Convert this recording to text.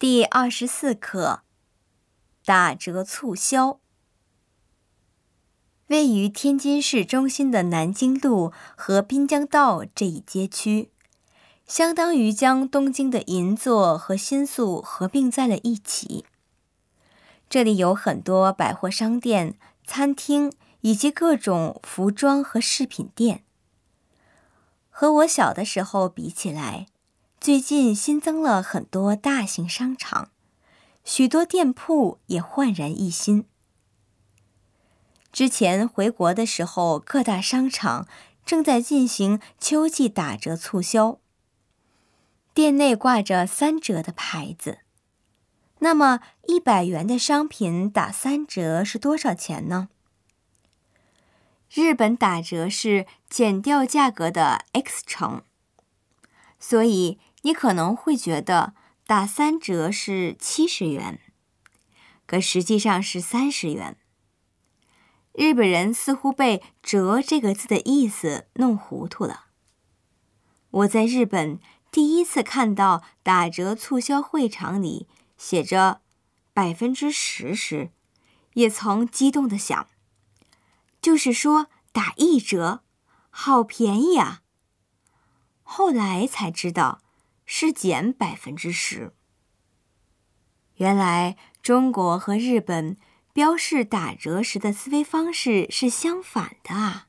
第二十四课，打折促销。位于天津市中心的南京路和滨江道这一街区，相当于将东京的银座和新宿合并在了一起。这里有很多百货商店、餐厅以及各种服装和饰品店。和我小的时候比起来，最近新增了很多大型商场，许多店铺也焕然一新。之前回国的时候，各大商场正在进行秋季打折促销，店内挂着三折的牌子。那么，一百元的商品打三折是多少钱呢？日本打折是减掉价格的 x 乘，所以。你可能会觉得打三折是七十元，可实际上是三十元。日本人似乎被“折”这个字的意思弄糊涂了。我在日本第一次看到打折促销会场里写着百分之十时，也曾激动的想：就是说打一折，好便宜啊！后来才知道。是减百分之十。原来中国和日本标示打折时的思维方式是相反的啊！